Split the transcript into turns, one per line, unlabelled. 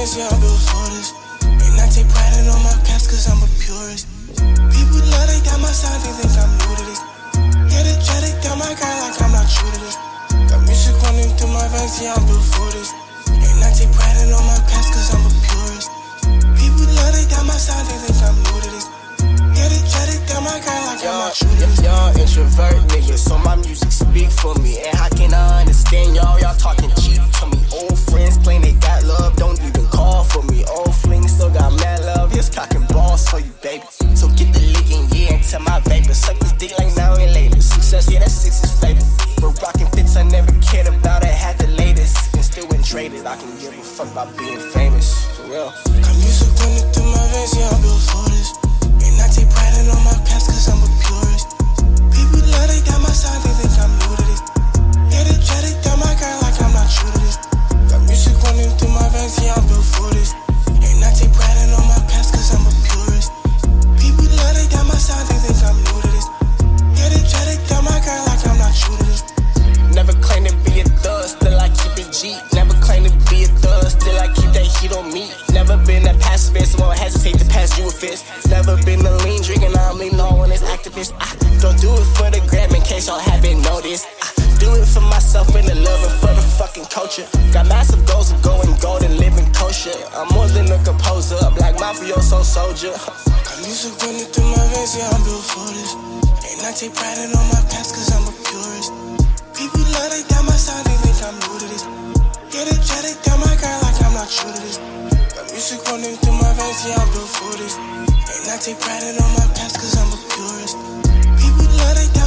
this, I'm built for this. And I take pride in all my caps, cause I'm a purist. People love, they got my sound, they think I'm new to this. Yeah, they try to tell my guy like I'm not true to this.
Got
music running through my veins, yeah, I'm built for this. And I take pride in all my caps, cause I'm a purist. People love, they got my sound, they think I'm new to this. Yeah, they try to tell my guy like y'all, I'm not true to this. Y'all introvert niggas, so my music speak for me. And how can I understand? I can give a fuck about being famous, for real. Got music running through my veins, yeah, I'm
built for I keep that heat on me. Never been a pacifist, won't hesitate to pass you a fist. Never been a lean drinking, I'm leaning on when it's activist. I don't do it for the gram in case y'all haven't noticed. I do it for myself and the love and for the fucking culture. Got massive goals of going gold and living kosher. I'm more than a composer, a black mafioso soldier.
Got music running through my veins, yeah, I'm built for this. And I take pride in all my past, cause I'm a purist. People love they down my sound, they think I'm new to this. take pride in all my past cause I'm a purist. People love it.